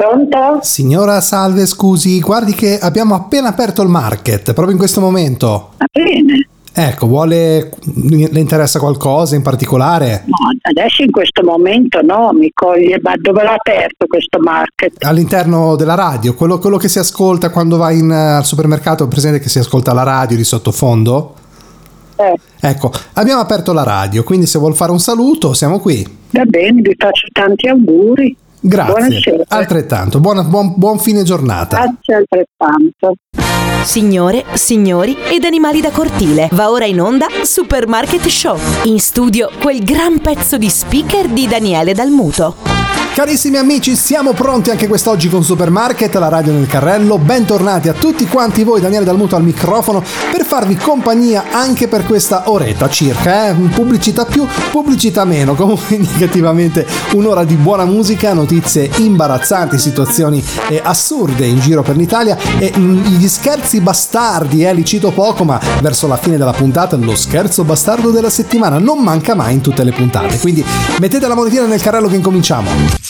Pronto? Signora, salve, scusi, guardi che abbiamo appena aperto il market, proprio in questo momento. Va bene. Ecco, vuole. le interessa qualcosa in particolare? No, adesso in questo momento no, mi coglie, ma dove l'ha aperto questo market? All'interno della radio, quello, quello che si ascolta quando va in, eh, al supermercato, presente che si ascolta la radio di sottofondo? Eh, Ecco, abbiamo aperto la radio, quindi se vuol fare un saluto, siamo qui. va bene, vi faccio tanti auguri. Grazie. Buonasera. Altrettanto. Buona- buon, buon fine giornata. Grazie altrettanto. Signore, signori ed animali da cortile. Va ora in onda Supermarket Show. In studio quel gran pezzo di speaker di Daniele Dalmuto. Carissimi amici, siamo pronti anche quest'oggi con Supermarket, la radio nel carrello. Bentornati a tutti quanti voi, Daniele Dalmuto al microfono, per farvi compagnia anche per questa oretta circa, eh? Pubblicità più, pubblicità meno. Comunque indicativamente un'ora di buona musica, notizie imbarazzanti, situazioni eh, assurde in giro per l'Italia e mm, gli scherzi bastardi, eh, li cito poco, ma verso la fine della puntata lo scherzo bastardo della settimana non manca mai in tutte le puntate. Quindi mettete la monetina nel carrello che incominciamo.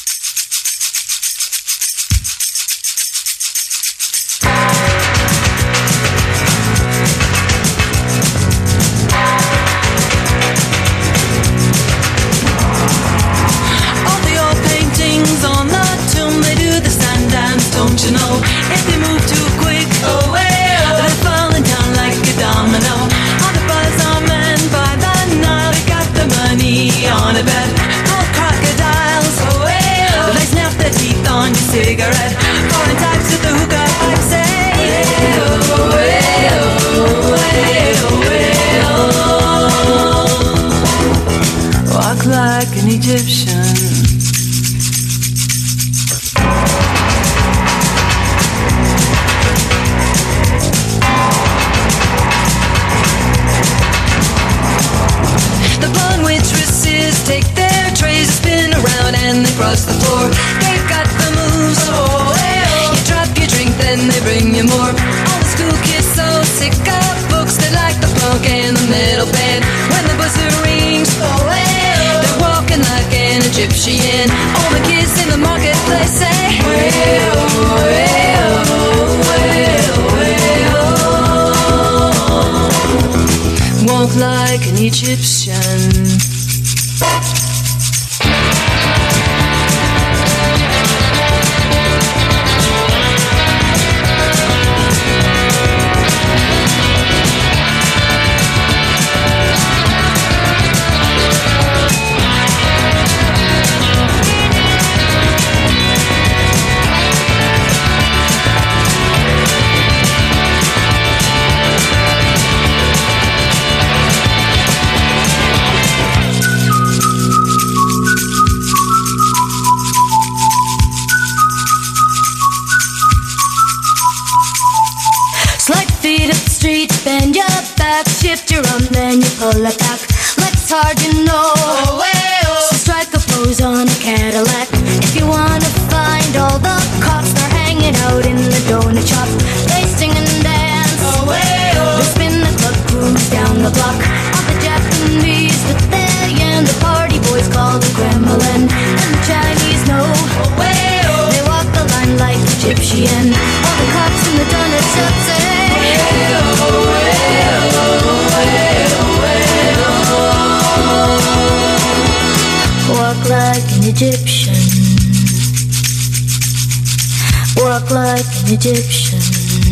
Like an Egyptian.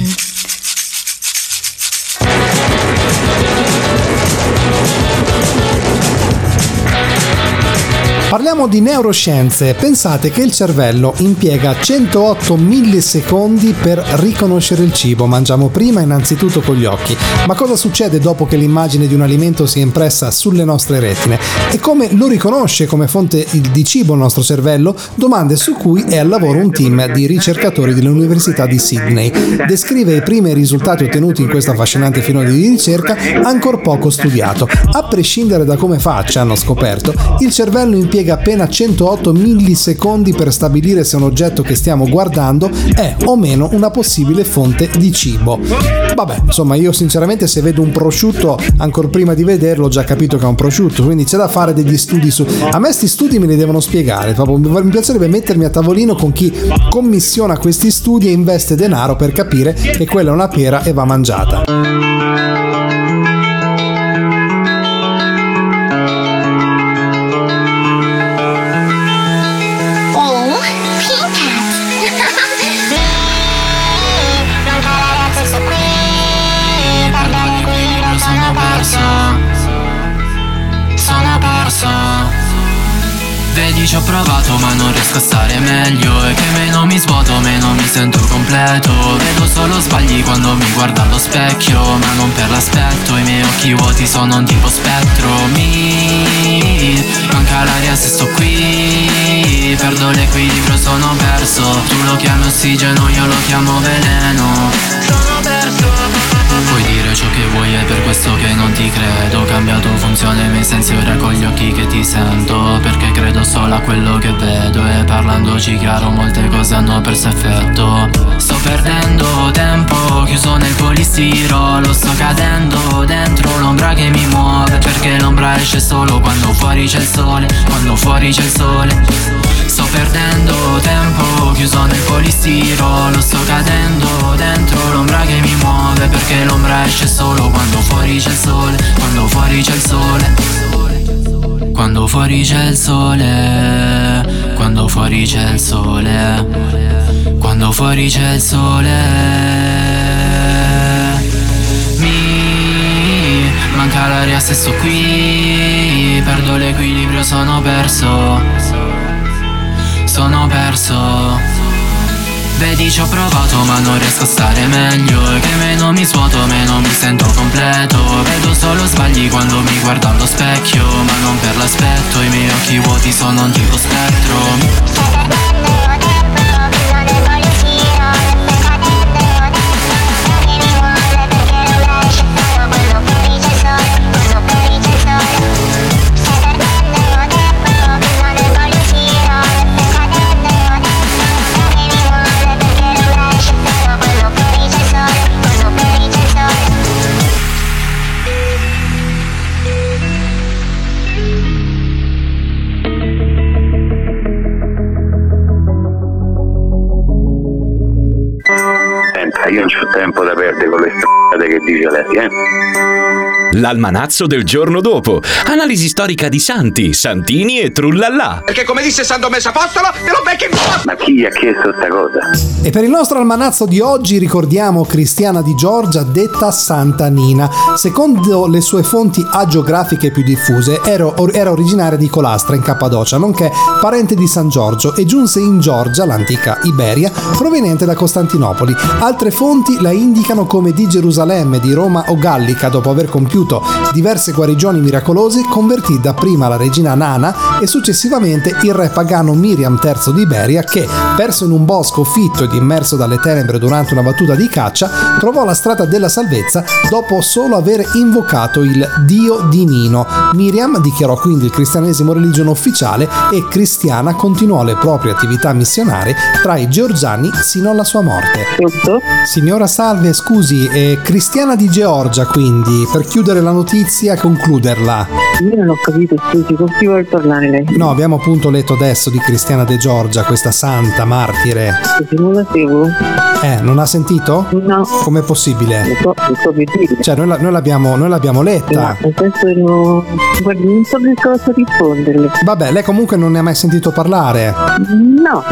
Parliamo di neuroscienze. Pensate che il cervello impiega 108 millisecondi per riconoscere il cibo. Mangiamo prima innanzitutto con gli occhi. Ma cosa succede dopo che l'immagine di un alimento si è impressa sulle nostre retine? E come lo riconosce come fonte di cibo il nostro cervello? Domande su cui è al lavoro un team di ricercatori dell'Università di Sydney. Descrive i primi risultati ottenuti in questo affascinante filone di ricerca, ancor poco studiato. A prescindere da come faccia, hanno scoperto, il cervello impiega impiega appena 108 millisecondi per stabilire se un oggetto che stiamo guardando è o meno una possibile fonte di cibo. Vabbè, insomma, io sinceramente se vedo un prosciutto, ancora prima di vederlo, ho già capito che è un prosciutto, quindi c'è da fare degli studi su... A me sti studi me li devono spiegare, proprio mi piacerebbe mettermi a tavolino con chi commissiona questi studi e investe denaro per capire che quella è una pera e va mangiata. Perso. Sono perso. Vedi ci ho provato ma non riesco a stare meglio. E che meno mi svuoto meno mi sento completo. Vedo solo sbagli quando mi guardo allo specchio Ma non per l'aspetto. I miei occhi vuoti sono un tipo spettro. Mi manca l'aria se sto qui. Perdo l'equilibrio sono perso. Tu lo chiami ossigeno io lo chiamo veleno Puoi dire ciò che vuoi è per questo che non ti credo. Cambiato funzione miei sensi ora con gli occhi che ti sento. Perché credo solo a quello che vedo. E parlandoci chiaro molte cose hanno perso effetto. Sto perdendo tempo chiuso nel polistirolo Sto cadendo dentro l'ombra che mi muove. Perché l'ombra esce solo quando fuori c'è il sole Quando fuori c'è il sole perdendo tempo chiuso nel polistirolo Sto cadendo dentro l'ombra che mi muove Perché l'ombra esce solo quando fuori c'è il sole Quando fuori c'è il sole. Quando fuori c'è il sole Quando fuori c'è il sole Quando fuori c'è il sole. Mi manca l'aria se sto qui Perdo l'equilibrio sono perso sono perso. Vedi ci ho provato ma non riesco a stare meglio. Che meno mi svuoto meno mi sento completo. Vedo solo sbagli quando mi guardo allo specchio Ma non per l'aspetto. I miei occhi vuoti sono un tipo spettro tempo da perdere con le strade che dice lei, eh? L'almanazzo del giorno dopo. Analisi storica di santi, santini e trullallà. Perché come disse San Domenico Apostolo, te lo becchi in Ma chi gli ha chiesto sta cosa? E per il nostro almanazzo di oggi ricordiamo Cristiana di Giorgia, detta Santa Nina. Secondo le sue fonti agiografiche più diffuse, era, era originaria di Colastra in Cappadocia, nonché parente di San Giorgio e giunse in Giorgia, l'antica Iberia, proveniente da Costantinopoli. Altre fonti la indicano come di Gerusalemme, di Roma o Gallica, dopo aver compiuto diverse guarigioni miracolose, convertita prima la regina Nana e successivamente il re pagano Miriam III di Iberia che, perso in un bosco fitto ed immerso dalle tenebre durante una battuta di caccia, trovò la strada della salvezza dopo solo aver invocato il dio di Nino. Miriam dichiarò quindi il cristianesimo religione ufficiale e cristiana continuò le proprie attività missionarie tra i georgiani sino alla sua morte. Signora Salve, scusi, è cristiana di Georgia quindi, per chiudere la notizia e concluderla. Io non ho capito, scusi, con chi vuole parlare lei? No, abbiamo appunto letto adesso di Cristiana de Giorgia, questa santa martire. Scusi, non la seguo? Eh, non ha sentito? No, Com'è possibile? non so, non so che dire. Cioè, noi, la- noi l'abbiamo, noi l'abbiamo letta. senso che non... Guardi, non so che cosa risponderle. Vabbè, lei comunque non ne ha mai sentito parlare. No,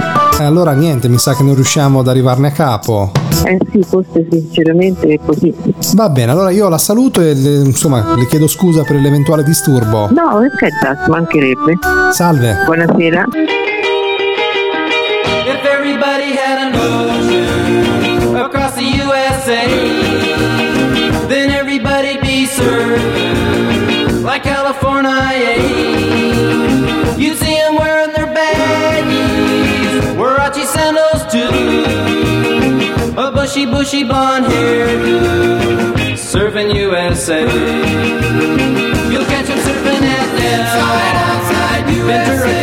E allora niente, mi sa che non riusciamo ad arrivarne a capo. Eh sì, forse sinceramente è così. Va bene, allora io la saluto e le, insomma le chiedo scusa per l'eventuale disturbo. No, che carità, mancherebbe. Salve. Buonasera. If everybody had an ocean across the USA, then everybody'd be served like California. Bushy, bushy blonde hair, surfing USA. You'll catch them surfing at Del, Ventura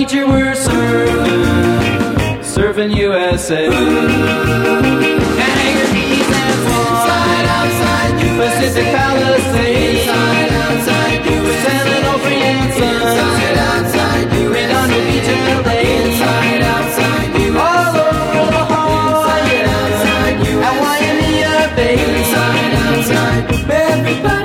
teacher, we're serving, serving USA. And Hagerties and Fawns, inside, outside, USA. Pacific Palisades, inside, outside, and Sons, inside, Beach and Lake. All over Omaha, inside, outside, USA. At Waimea Bay, everybody.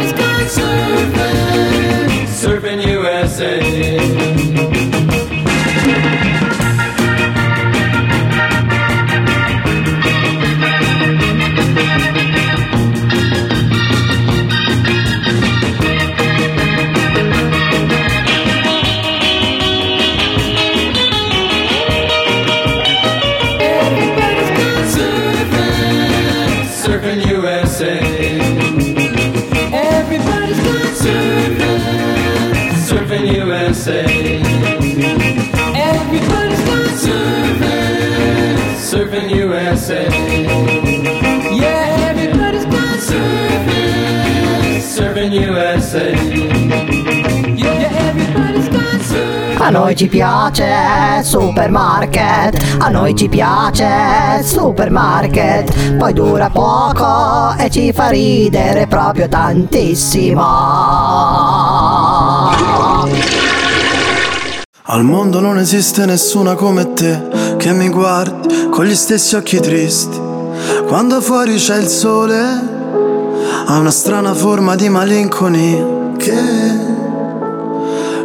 Noi ci piace supermarket, a noi ci piace supermarket, poi dura poco e ci fa ridere proprio tantissimo. Al mondo non esiste nessuna come te che mi guardi con gli stessi occhi tristi. Quando fuori c'è il sole, ha una strana forma di malinconia che,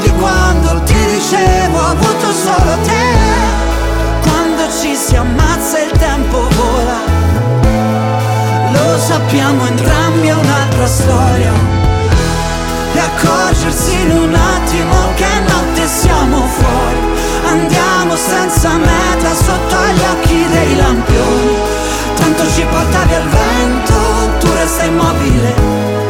Ricordi quando ti dicevo ho avuto solo te. Quando ci si ammazza il tempo vola. Lo sappiamo entrambi è un'altra storia. E accorgersi in un attimo che notte siamo fuori. Andiamo senza meta sotto gli occhi dei lampioni. Tanto ci porta via il vento, tu resta immobile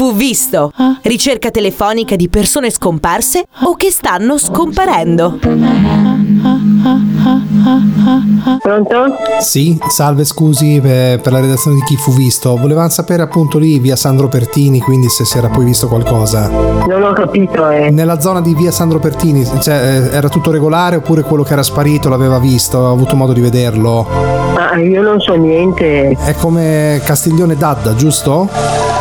Fu visto? Ricerca telefonica di persone scomparse o che stanno scomparendo. Pronto? Sì, salve, scusi per, per la redazione di chi fu visto. Volevamo sapere appunto lì via Sandro Pertini, quindi se si era poi visto qualcosa. Non ho capito, eh. Nella zona di via Sandro Pertini, cioè, eh, era tutto regolare oppure quello che era sparito l'aveva visto, ha avuto modo di vederlo? Ma io non so niente. È come Castiglione d'Adda, giusto?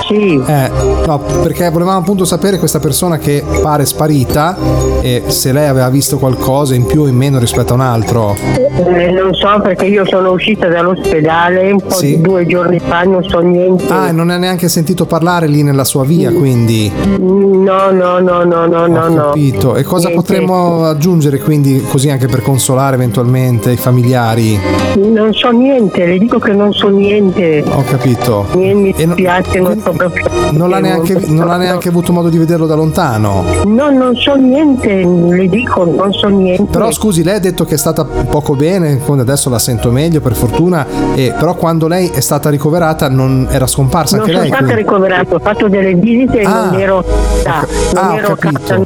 Sì. Eh, no, perché volevamo appunto sapere questa persona che pare sparita e se lei aveva visto qualcosa in più o in meno rispetto a un altro. Eh, non so perché io sono uscita dall'ospedale un po' Sì. di due giorni fa, non so niente. Ah, e non ha neanche sentito parlare lì nella sua via, quindi. No, no, no, no, no, no, Ho no. capito. E cosa Niente. potremmo aggiungere quindi così anche per consolare eventualmente i familiari? Non so niente, le dico che non so niente. Ho capito. Mi, mi spiace, non so proprio. Non l'ha neanche, non ha neanche avuto modo di vederlo da lontano. No, non so niente, le dico, non so niente. Però scusi, lei ha detto che è stata poco bene, adesso la sento meglio per fortuna, e, però quando lei è stata ricoverata non era scomparsa non anche sono lei. stata quindi. ricoverata, ho fatto delle visite e Ah. non ero da, non Ah, ero casa, non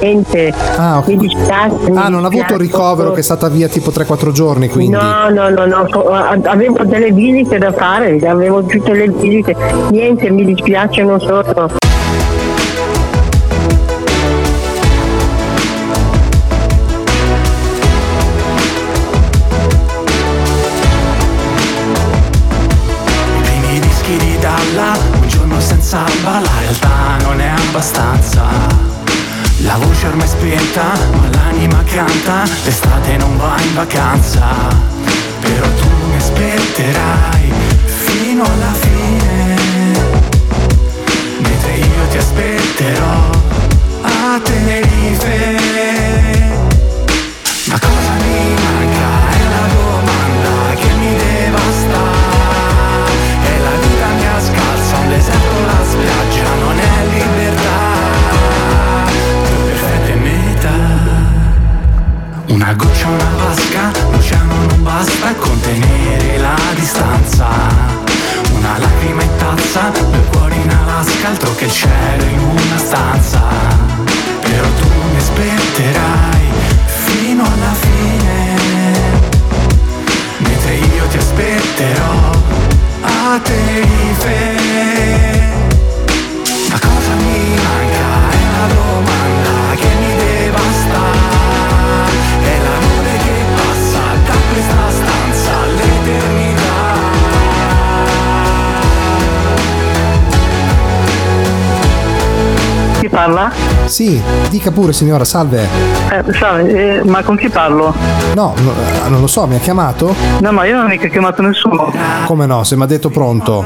niente. Ah, mi dispiace. mi Ah, non ha avuto dispiace. il ricovero che è stata via tipo 3-4 giorni, quindi. No, no, no, no, avevo delle visite da fare, avevo tutte le visite, niente, mi dispiace, non so. Spenta, ma l'anima canta, l'estate non va in vacanza. Però tu mi aspetterai fino alla fine, mentre io ti aspetterò Sì, dica pure signora, salve. Eh, salve, eh, ma con chi parlo? No, no, eh, non lo so, mi ha chiamato? No, ma io non ho mica chiamato nessuno. Come no, se mi ha detto pronto.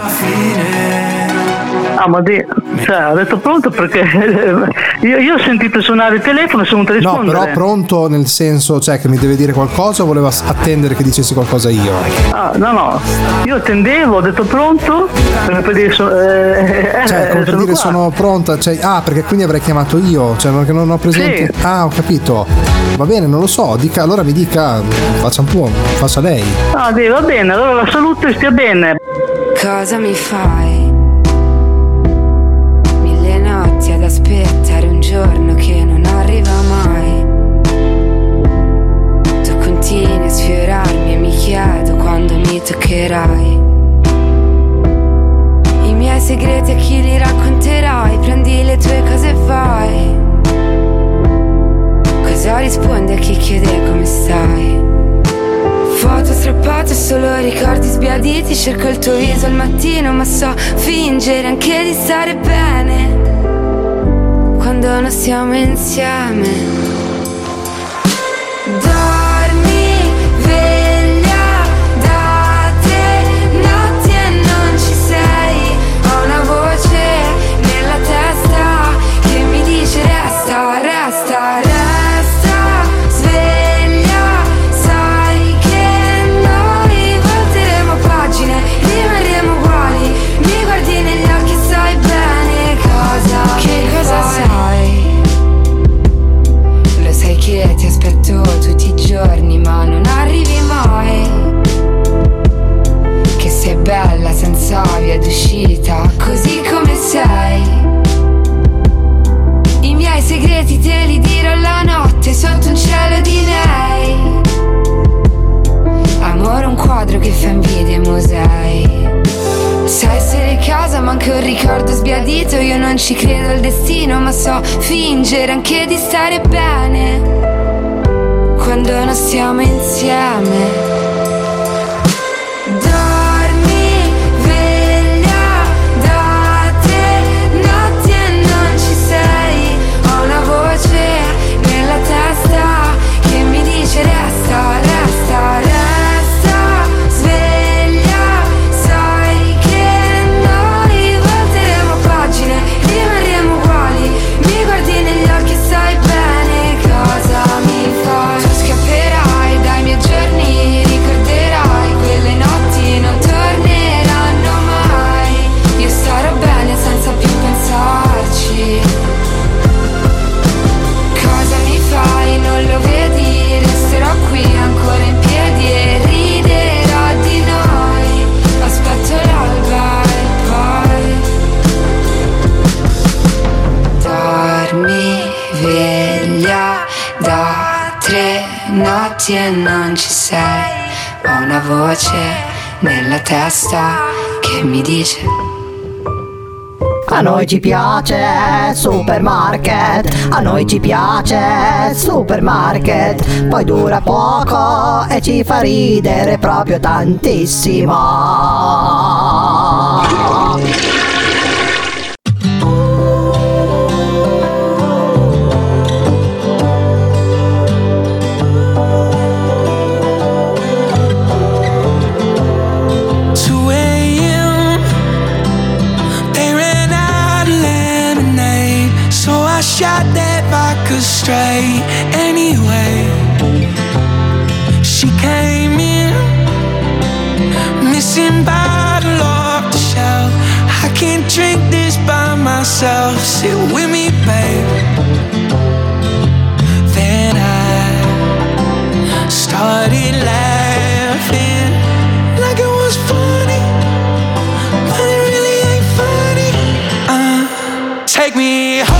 Ah, ma di... cioè, ha detto pronto perché io, io ho sentito suonare il telefono e sono venuto a No, rispondere. però pronto nel senso, cioè che mi deve dire qualcosa o voleva attendere che dicessi qualcosa io? Ah, no, no, io attendevo, ho detto pronto, per dire, so- eh, Cioè, eh, come per dire qua. sono pronta, cioè, ah, perché quindi avrei chiamato io, cioè non, che non ho presente. Ah, ho capito. Va bene, non lo so, dica, allora mi dica, faccia un po', faccia lei. Ah, dì, va bene, allora la salute e stia bene. Cosa mi fai? Aspettare un giorno che non arriva mai. Tu continui a sfiorarmi e mi chiedo quando mi toccherai. I miei segreti a chi li racconterai? Prendi le tue cose e vai. Cosa rispondi a chi chiede come stai? Foto strappate, solo ricordi sbiaditi Cerco il tuo viso al mattino Ma so fingere anche di stare bene Quando non siamo insieme fingere anche di stare bene quando non siamo insieme. notti e non ci sei. Ho una voce nella testa che mi dice... A noi ci piace supermarket, a noi ci piace supermarket, poi dura poco e ci fa ridere proprio tantissimo. wish I never could stray anyway. She came in, missing bottle off the shelf. I can't drink this by myself. Sit with me, babe. Then I started laughing like it was funny, but it really ain't funny. Uh, take me home.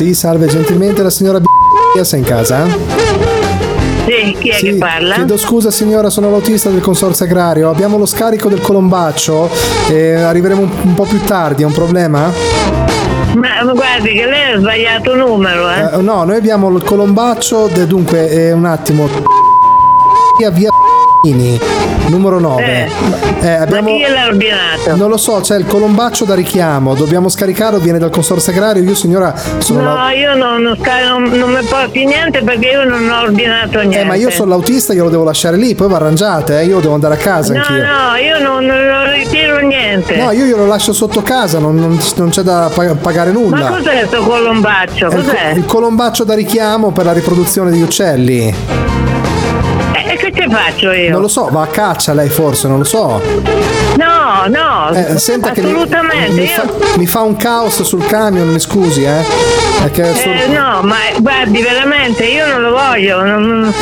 Sì, salve, gentilmente la signora B. è in casa? Eh? Sì, chi è sì, che parla? Chiedo scusa signora, sono l'autista del consorzio agrario. Abbiamo lo scarico del colombaccio e arriveremo un, un po' più tardi, è un problema? Ma guardi che lei ha sbagliato numero, eh? eh no, noi abbiamo il colombaccio, de, dunque, eh, un attimo. Via via numero 9. Eh, abbiamo... Ma chi l'ha ordinato? Non lo so, c'è il colombaccio da richiamo, dobbiamo scaricarlo, viene dal consorzio agrario, io signora sono No, la- io non, non, non, non mi porti niente perché io non ho ordinato niente. Eh, ma io sono l'autista, glielo devo lasciare lì, poi vi arrangiate, eh, io devo andare a casa No, anch'io. no, io non, non, ritiro niente. No, io glielo lascio sotto casa, non, c'è da pa- pagare nulla. Ma cos'è sto colombaccio? È il, Cos'è? il colombaccio da richiamo per la riproduzione degli uccelli. Che ci faccio io? Non lo so, va a caccia lei forse, non lo so. No, no, Eh, senta mi, assolutamente. mi io- fa, mi fa un caos sul camion, mi scusi, eh. Perché sul- Eh, no, ma guardi, veramente, io non lo voglio. non-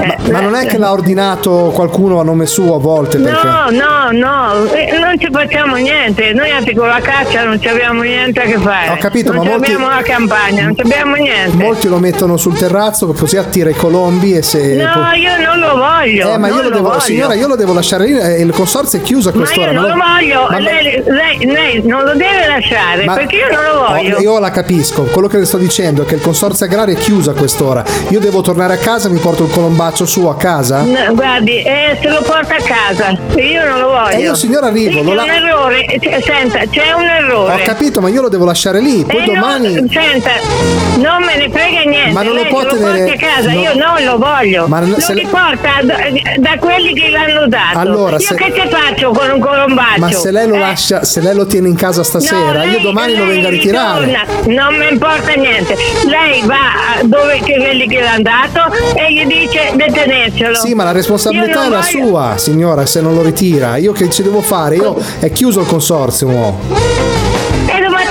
eh, Ma non è che l'ha ordinato qualcuno a nome suo a volte perché... No, no, no, eh, non ci facciamo niente. Noi anche con la caccia non ci abbiamo niente a che fare. Ho capito, non ma molti- abbiamo la campagna, non abbiamo niente. Molti lo mettono sul terrazzo così attira i colombi e se... No, io non lo voglio. Eh, ma io lo devo, voglio. signora, io lo devo lasciare lì, eh, il consorzio è chiuso a Ma quest'ora. io non me lo voglio, ma- lei, lei- lei non lo deve lasciare ma- perché io non lo voglio. Oh, io la capisco, quello che le sto dicendo è che il consorzio agrario è chiuso a quest'ora. Io devo tornare a casa, mi porto il colombaccio su a casa? No, guardi, eh, se lo porta a casa, io non lo voglio. Eh, io, signora, arrivo, Sì, lo c'è la- un errore, senta, c'è un errore. Ho capito, ma io lo devo lasciare lì, poi Eh, domani... no, senta, non me ne frega niente. Ma non lo Lei può lo tenere- porta a casa, no. io non lo voglio. Ma lo se le- riporta da, da quelli che l'hanno dato. Allora, io se- che ci faccio con un colombaccio? Ma se lei lo lascia, se lei lo tiene in casa stasera, No, io domani lo vengo a ritirare. ritorna, Non mi importa niente. Lei va dove che quelli che l'hanno dato e gli dice di tenercelo. Sì, ma la responsabilità è la voglio- sua, signora, se non lo ritira. Io che ci devo fare? Io è chiuso il consorzio.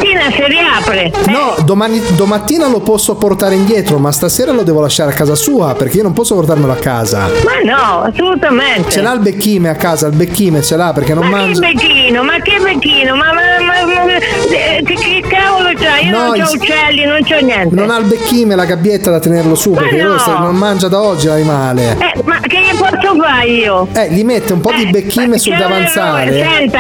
Domattina si riapre. No, domani, domattina lo posso portare indietro, ma stasera lo devo lasciare a casa sua, perché io non posso portarmelo a casa. Ma no, assolutamente. Ce l'ha il becchime a casa, il becchime ce l'ha perché non Ma che mangia. becchino, ma che becchino, ma, ma, ma- ma- eh, che, che cavolo c'ha? Io No, non c'ho uccelli, non c'ho niente. Non ha il becchime, la gabbietta da tenerlo su, Ma perché no. se- non mangia da oggi l'animale. Eh, ma che gli posso fare io? Eh, gli mette un po' di becchime sul C'è un davanzale. Senta,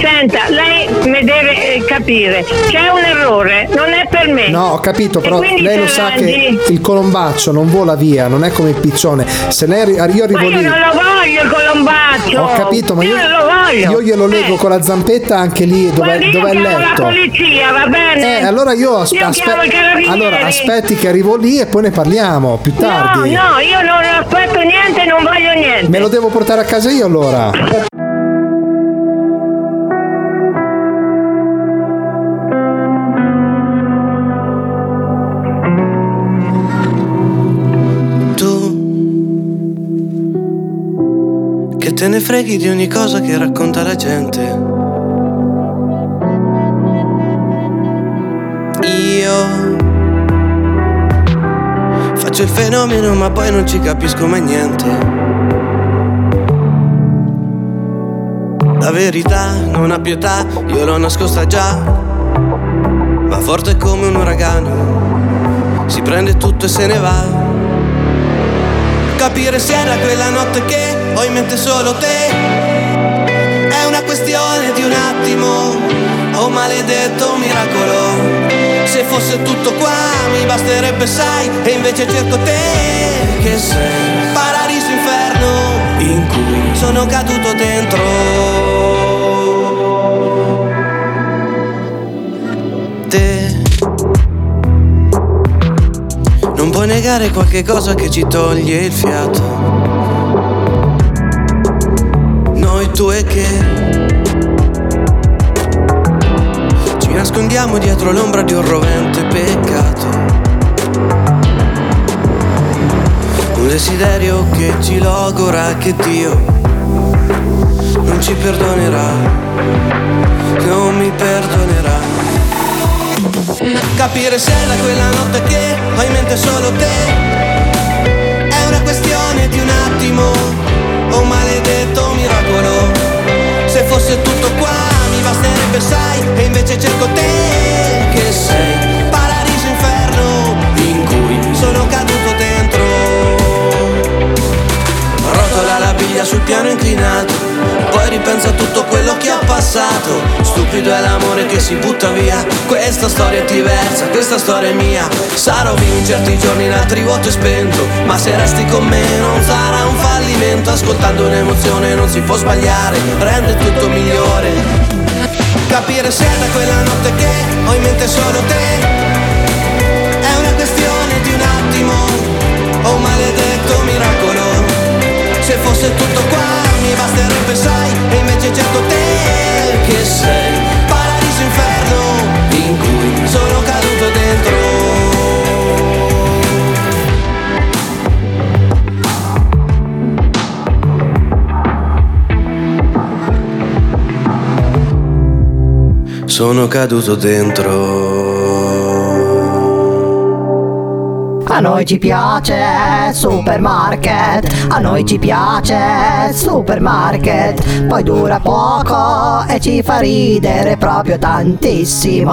senta, lei mi deve eh, capire. C'è un errore, non è per me. No, ho capito, però lei lo sa che il colombaccio non vola via, non è come il piccione. Se lei io Ma arrivo io lì. non lo voglio il colombaccio. Ho capito, ma io, non lo voglio. io glielo leggo Eh. con la zampetta anche lì dove, io dove è il letto. la polizia, va bene? Eh, allora io, aspe- Io aspe- allora aspetti che arrivo lì e poi ne parliamo più No, tardi. no, io non aspetto niente, non voglio niente. Me lo devo portare a casa io allora. Te ne freghi di ogni cosa che racconta la gente. Io faccio il fenomeno ma poi non ci capisco mai niente. La verità non ha pietà, io l'ho nascosta già. Va forte come un uragano, si prende tutto e se ne va. Capire se era quella notte che ho in mente solo te. È una questione di un attimo, oh maledetto miracolo. Se fosse tutto qua mi basterebbe, sai, e invece cerco te che sei paradiso inferno in cui sono caduto dentro. Te non puoi negare qualche cosa che ci toglie il fiato. Tu e che ci nascondiamo dietro l'ombra di un rovente peccato. Un desiderio che ci logora che Dio non ci perdonerà, non mi perdonerà. Capire se era quella notte che ho in mente solo te È una questione di Stupido è l'amore che si butta via Questa storia è diversa, questa storia è mia Sarò in certi giorni, in altri vuoto e spento Ma se resti con me non sarà un fallimento Ascolta ascoltando un'emozione non si può sbagliare, rende tutto migliore. Capire se è da quella notte che ho in mente solo te. È una questione di un attimo, o un maledetto miracolo. Se fosse tutto qua mi basterebbe sai, e invece certo te che sei. Sono caduto dentro. A noi ci piace supermarket, a noi ci piace supermarket, poi dura poco e ci fa ridere proprio tantissimo.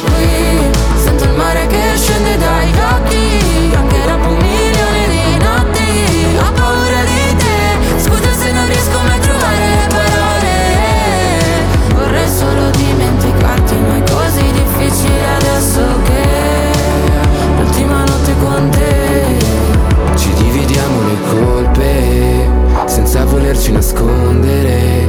l'ultima notte con te. Ci dividiamo le colpe senza volerci nascondere.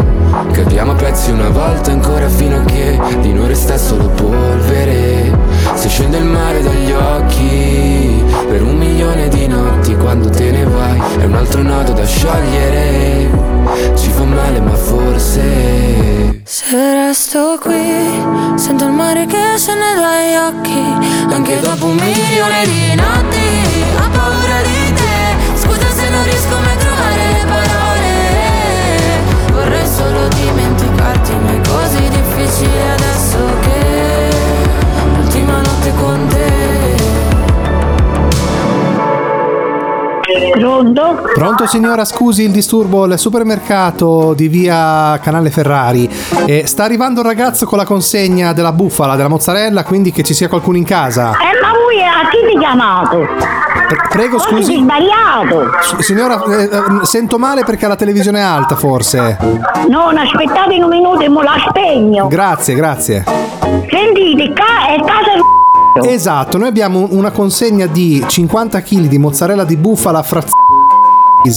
Capiamo a pezzi una volta ancora fino a che di noi resta solo polvere. Se scende il mare dagli occhi per un milione di notti quando te ne vai è un altro nodo da sciogliere. Ci fa male ma forse Se resto qui, sento il mare che scende dagli occhi, anche dopo un milione di notti. Ho paura di te, scusa se non riesco mai a trovare le parole. Vorrei solo dimenticarti, ma è così difficile adesso che con te. Pronto? Pronto signora, scusi il disturbo, il supermercato di via Canale Ferrari. Eh, sta arrivando un ragazzo con la consegna della bufala, della mozzarella, quindi che ci sia qualcuno in casa. Eh, ma voi a chi ti chiamate? Eh, Prego, Forse scusi. sbagliato. Signora, eh, eh, sento male perché la televisione è alta, forse. Non, aspettate un minuto e mo la spegno. Grazie, grazie. Sentite, ca- è casa Esatto, noi abbiamo una consegna di 50 kg di mozzarella di bufala fra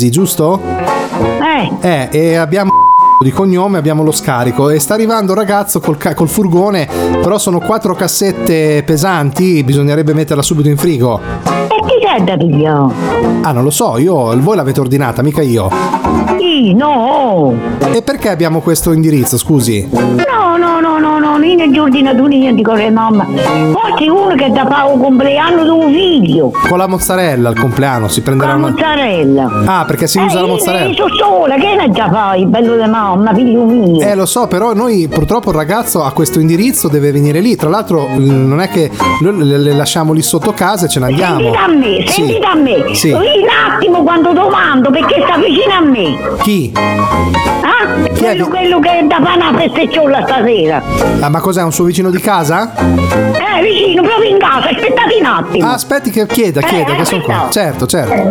giusto? Eh. Eh, e abbiamo di cognome, abbiamo lo scarico e sta arrivando un ragazzo col, ca- col furgone, però sono quattro cassette pesanti, bisognerebbe metterla subito in frigo. Chi sei da pigliare? Ah, non lo so, io, voi l'avete ordinata, mica io. Sì, no. E perché abbiamo questo indirizzo, scusi? No, no, no, no, no, io non ti ho ordinato niente con le mamma. Forse uno che da fa un compleanno di un figlio. Con la mozzarella al compleanno si prenderà La una... mozzarella. Ah, perché si usa la Eh, mozzarella. Io sono sola, che ne già fai, bello di mamma, figlio mio. Eh lo so, però noi purtroppo il ragazzo ha questo indirizzo, deve venire lì. Tra l'altro mm, non è che le, lasciamo lì sotto casa e ce ne andiamo. A me, Sì. sentite a me. Sì. Un attimo quando domando perché sta vicino a me. Chi? Ah? Quello, quello che è da fare una festecciola stasera. Ah, ma cos'è un suo vicino di casa? Eh, vicino, proprio in casa, aspettate un attimo. Ah, aspetti che chieda, chieda, Eh, che sono qua. Certo, certo.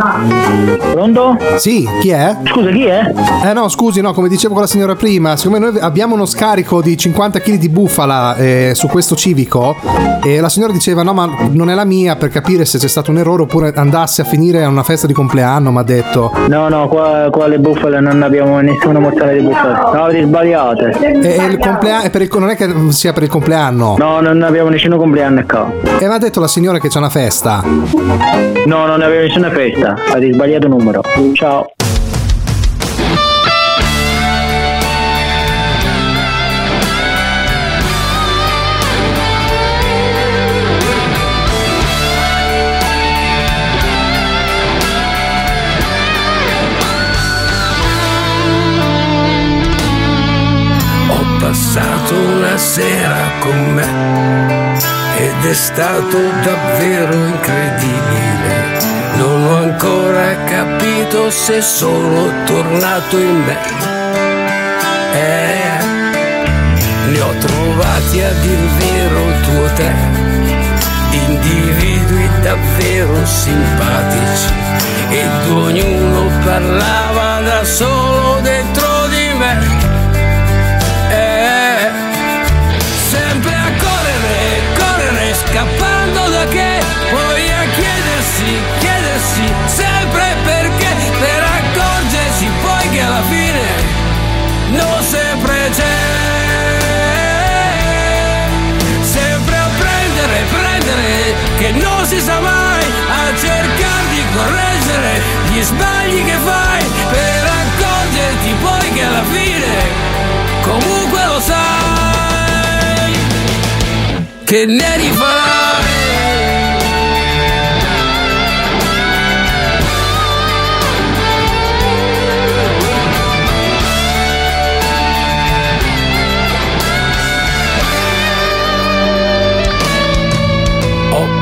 Pronto? Sì, chi è? Scusa, chi è? Eh no, scusi, no, come dicevo con la signora prima, siccome noi abbiamo uno scarico di 50 kg di bufala eh, su questo civico e la signora diceva no, ma non è la mia per capire se c'è stato un errore oppure andasse a finire a una festa di compleanno, mi ha detto. No, no, qua, qua le bufale non abbiamo nessuna mozzarella di bufale. No, avete sbagliate. E, il compleanno, è per il- non è che sia per il compleanno. No, non abbiamo nessun compleanno qua. E mi ha detto la signora che c'è una festa. No, non abbiamo nessuna festa. Avete sbagliato numero. Ciao. Una con me ed è stato davvero incredibile. Non ho ancora capito se sono tornato in me. Eh, li ho trovati a dir vero due o tre, individui davvero simpatici ed ognuno parlava da solo dentro non si sa mai, a cercare di correggere gli sbagli che fai, per accorgerti poi che alla fine comunque lo sai che ne rifarai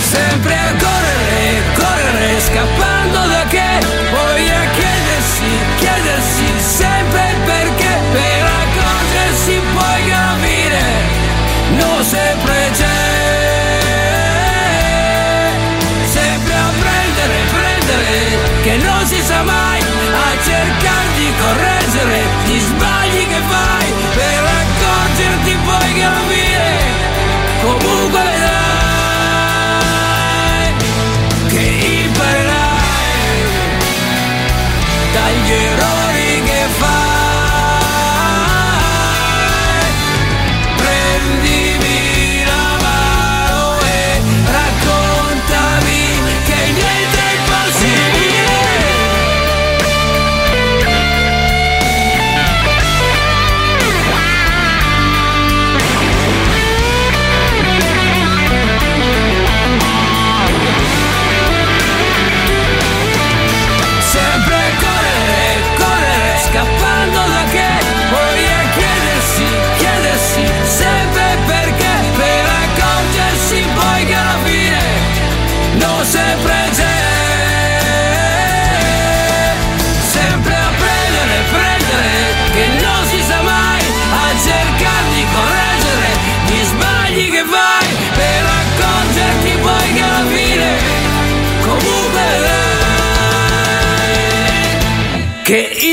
Sempre a correre, correre, scappando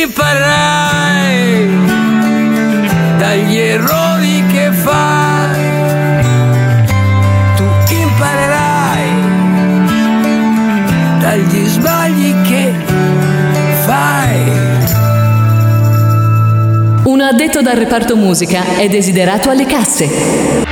imparerai dagli errori che fai. Tu imparerai dagli sbagli che fai. Un addetto dal reparto musica è desiderato alle casse.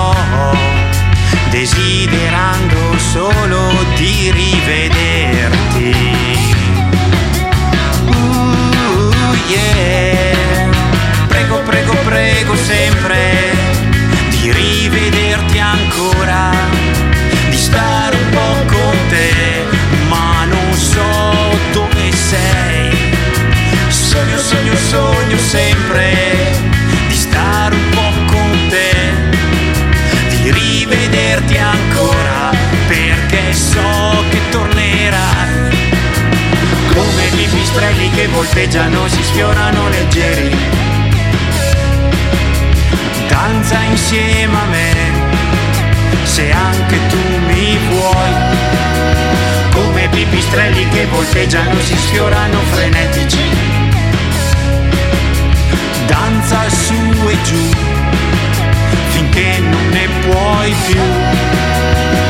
Passerò desiderando solo di rivederti. Pipistrelli che volteggiano, si sfiorano leggeri danza insieme a me, se anche tu mi vuoi. Come pipistrelli che volteggiano, si sfiorano frenetici. Danza su e giù, finché non ne puoi più.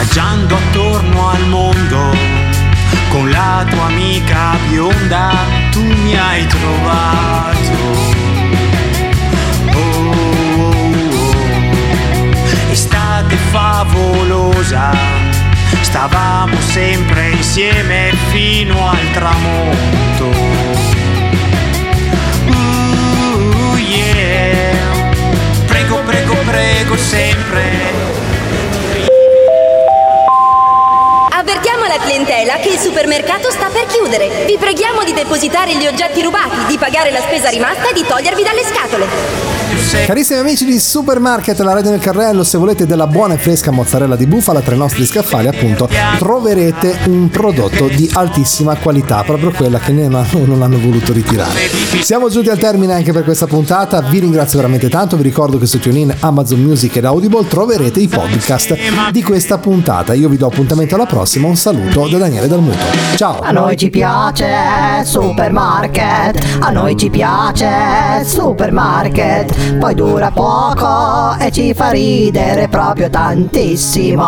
Viaggiando attorno al mondo con la tua amica bionda tu mi hai trovato. Oh, oh, oh. Estate favolosa, stavamo sempre insieme fino al tramonto. Uh, yeah. Prego, prego, prego sempre. Avvertiamo la clientela che il supermercato sta per chiudere. Vi preghiamo di depositare gli oggetti rubati, di pagare la spesa rimasta e di togliervi dalle scatole. Carissimi amici di Supermarket, la radio del carrello, se volete della buona e fresca mozzarella di bufala tra i nostri scaffali, appunto, troverete un prodotto di altissima qualità, proprio quella che non hanno voluto ritirare. Siamo giunti al termine anche per questa puntata, vi ringrazio veramente tanto, vi ricordo che su TuneIn, Amazon Music ed Audible troverete i podcast di questa puntata. Io vi do appuntamento alla prossima, un saluto da Daniele Dalmuto. Ciao! A noi ci piace Supermarket, a noi ci piace Supermarket, poi dura poco e ci fa ridere proprio tantissimo.